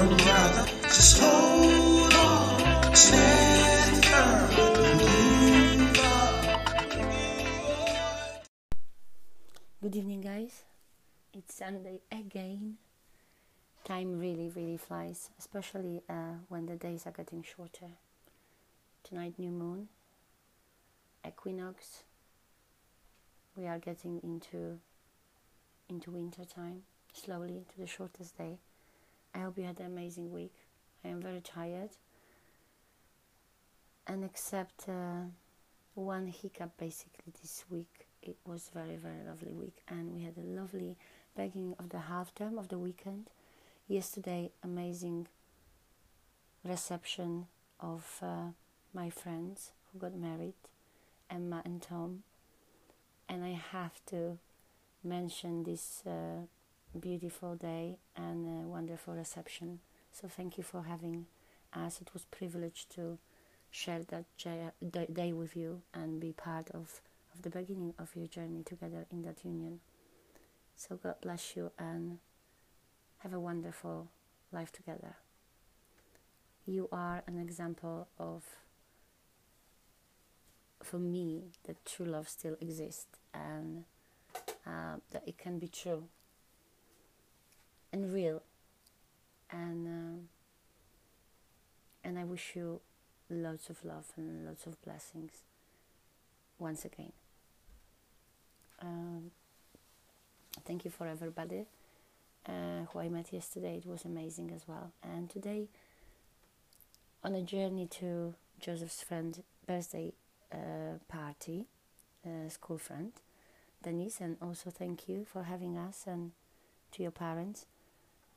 Good evening, guys. It's Sunday again. Time really, really flies, especially uh, when the days are getting shorter. Tonight, new moon, equinox. We are getting into into winter time slowly to the shortest day. I hope you had an amazing week. I am very tired, and except uh, one hiccup, basically this week it was very very lovely week. And we had a lovely beginning of the half term of the weekend. Yesterday amazing reception of uh, my friends who got married emma and tom. And i have to mention this uh, beautiful day and uh, wonderful reception so thank you for having us it was privilege to share that day with you and be part of of the beginning of your journey together in that union. So God bless you and have a wonderful life together. You are an example of, for me, that true love still exists and uh, that it can be true and real. And uh, and I wish you lots of love and lots of blessings once again. Um, thank you for everybody uh, who I met yesterday. It was amazing as well. And today, on a journey to Joseph's friend birthday uh, party, uh, school friend, Denise, and also thank you for having us and to your parents.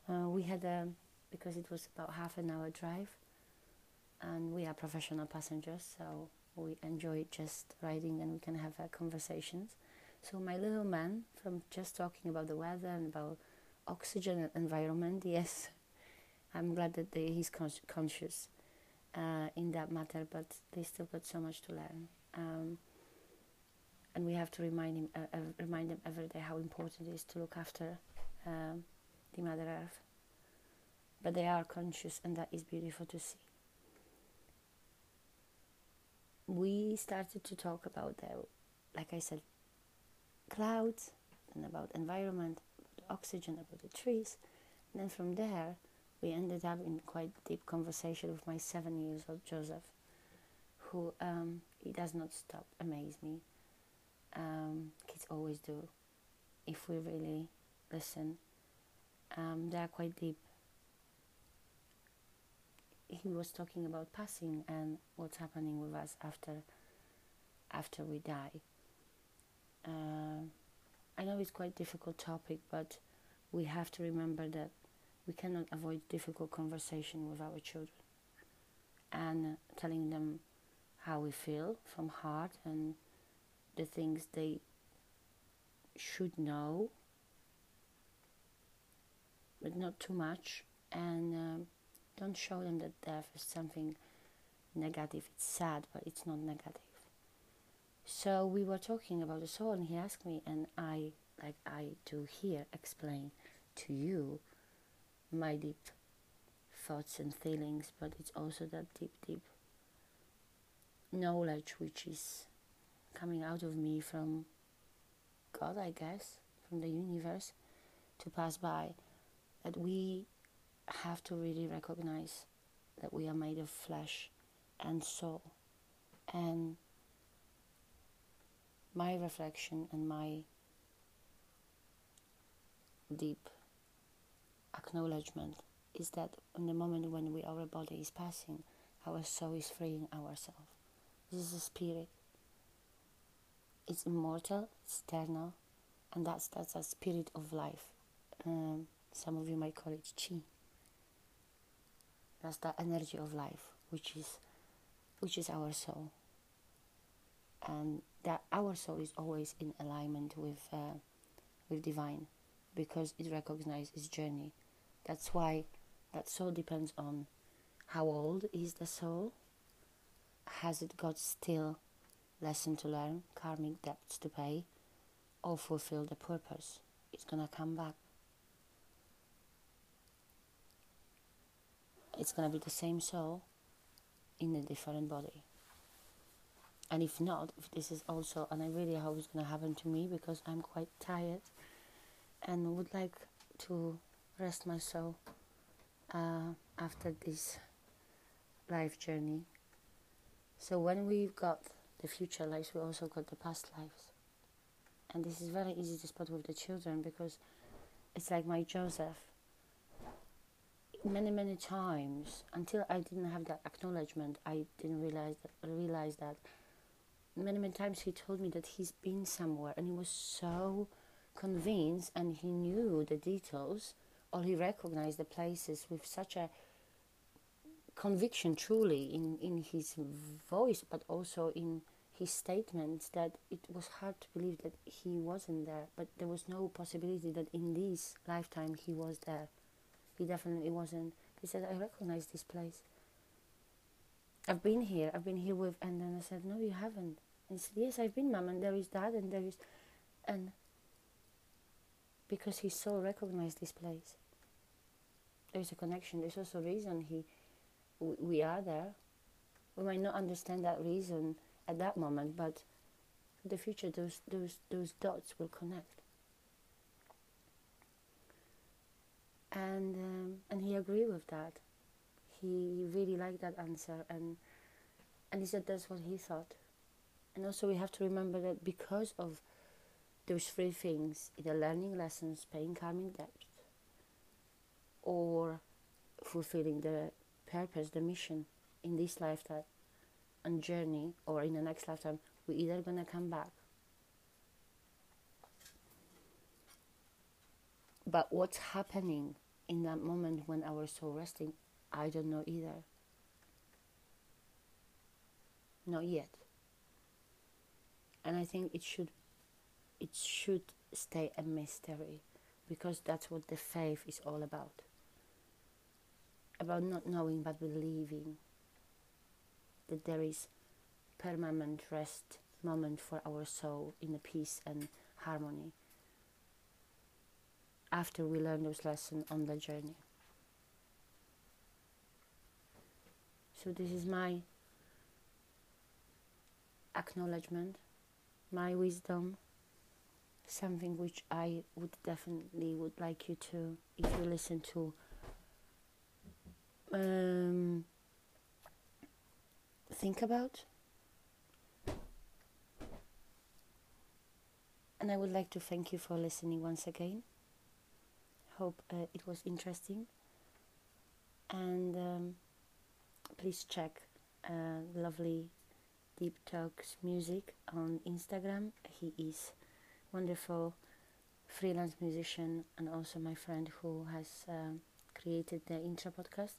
Uh, we had a because it was about half an hour drive, and we are professional passengers, so we enjoy just riding and we can have uh, conversations. So my little man, from just talking about the weather and about oxygen and environment, yes, I'm glad that they, he's con- conscious uh, in that matter, but they still got so much to learn. Um, and we have to remind him, uh, uh, remind them every day how important it is to look after um, the Mother Earth. But they are conscious, and that is beautiful to see. We started to talk about the, like I said, clouds and about environment, about oxygen, about the trees. And then from there, we ended up in quite deep conversation with my seven years old Joseph, who um, he does not stop amaze me. Um, kids always do, if we really listen. Um, they are quite deep. He was talking about passing and what's happening with us after after we die. Uh, I know it's quite difficult topic, but we have to remember that we cannot avoid difficult conversation with our children and telling them how we feel from heart and the things they should know, but not too much. And um, don't show them that death is something negative. It's sad, but it's not negative. So we were talking about the soul, and he asked me, and I, like I do here, explain to you my deep thoughts and feelings, but it's also that deep, deep knowledge which is coming out of me from God, I guess, from the universe to pass by. That we have to really recognize that we are made of flesh and soul. And my reflection and my deep acknowledgement is that in the moment when we, our body is passing, our soul is freeing ourselves. This is a spirit. It's immortal, it's eternal, and that's that's a spirit of life. Um, some of you might call it chi. That's the energy of life, which is which is our soul. And that our soul is always in alignment with uh, with divine because it recognizes its journey. That's why that soul depends on how old is the soul. Has it got still lesson to learn karmic debts to pay or fulfill the purpose? It's gonna come back it's gonna be the same soul in a different body. And if not, if this is also, and I really hope it's gonna happen to me because I'm quite tired and would like to rest my soul uh, after this life journey. So when we've got the future lives, we also got the past lives. And this is very easy to spot with the children because it's like my Joseph. Many, many times, until I didn't have that acknowledgement, I didn't realize that, realize that. Many, many times he told me that he's been somewhere and he was so convinced and he knew the details or he recognized the places with such a conviction truly in, in his voice but also in his statements that it was hard to believe that he wasn't there but there was no possibility that in this lifetime he was there he definitely wasn't. He said i recognize this place. I've been here. I've been here with and then i said no you haven't. And he said yes i've been mom and there is dad, and there is and because he so recognized this place there's a connection. There's also a reason he we are there. We might not understand that reason at that moment, but in the future those those those dots will connect. And um, and he agreed with that. He really liked that answer, and and he said that's what he thought. And also we have to remember that because of those three things, either learning lessons, paying karmic debt, or fulfilling the purpose, the mission in this lifetime, and journey or in the next lifetime we're either gonna come back but what's happening in that moment when our soul resting i don't know either. Not yet. And i think it should it should stay a mystery because that's what the faith is all about. About not knowing but believing that there is permanent rest moment for our soul in the peace and harmony after we learn those lessons on the journey. So this is my acknowledgement, my wisdom, something which I would definitely would like you to, if you listen to, um, think about. And I would like to thank you for listening once again. Hope uh, it was interesting. And um, please check uh, lovely Deep Talks music on Instagram. He is wonderful freelance musician and also my friend who has um, created the intro podcast.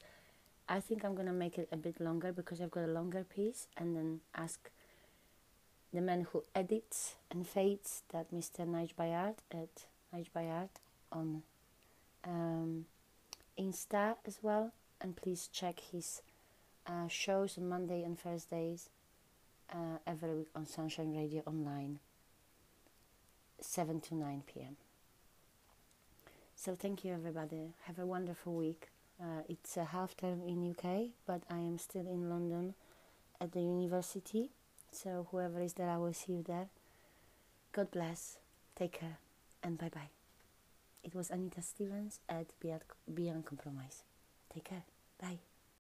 I think I'm gonna make it a bit longer because I've got a longer piece and then ask the man who edits and fades that Mr. Nige Byard at Nige Byard on um, Insta as well and please check his uh, shows on Monday and Thursdays uh, every week on Sunshine Radio Online 7 to 9 p.m. So thank you everybody. Have a wonderful week. Uh, it's a half term in UK, but I am still in London at the university. So whoever is there, I will see you there. God bless. Take care and bye bye. It was Anita Stevens at Beyond Compromise. Take care. Bye.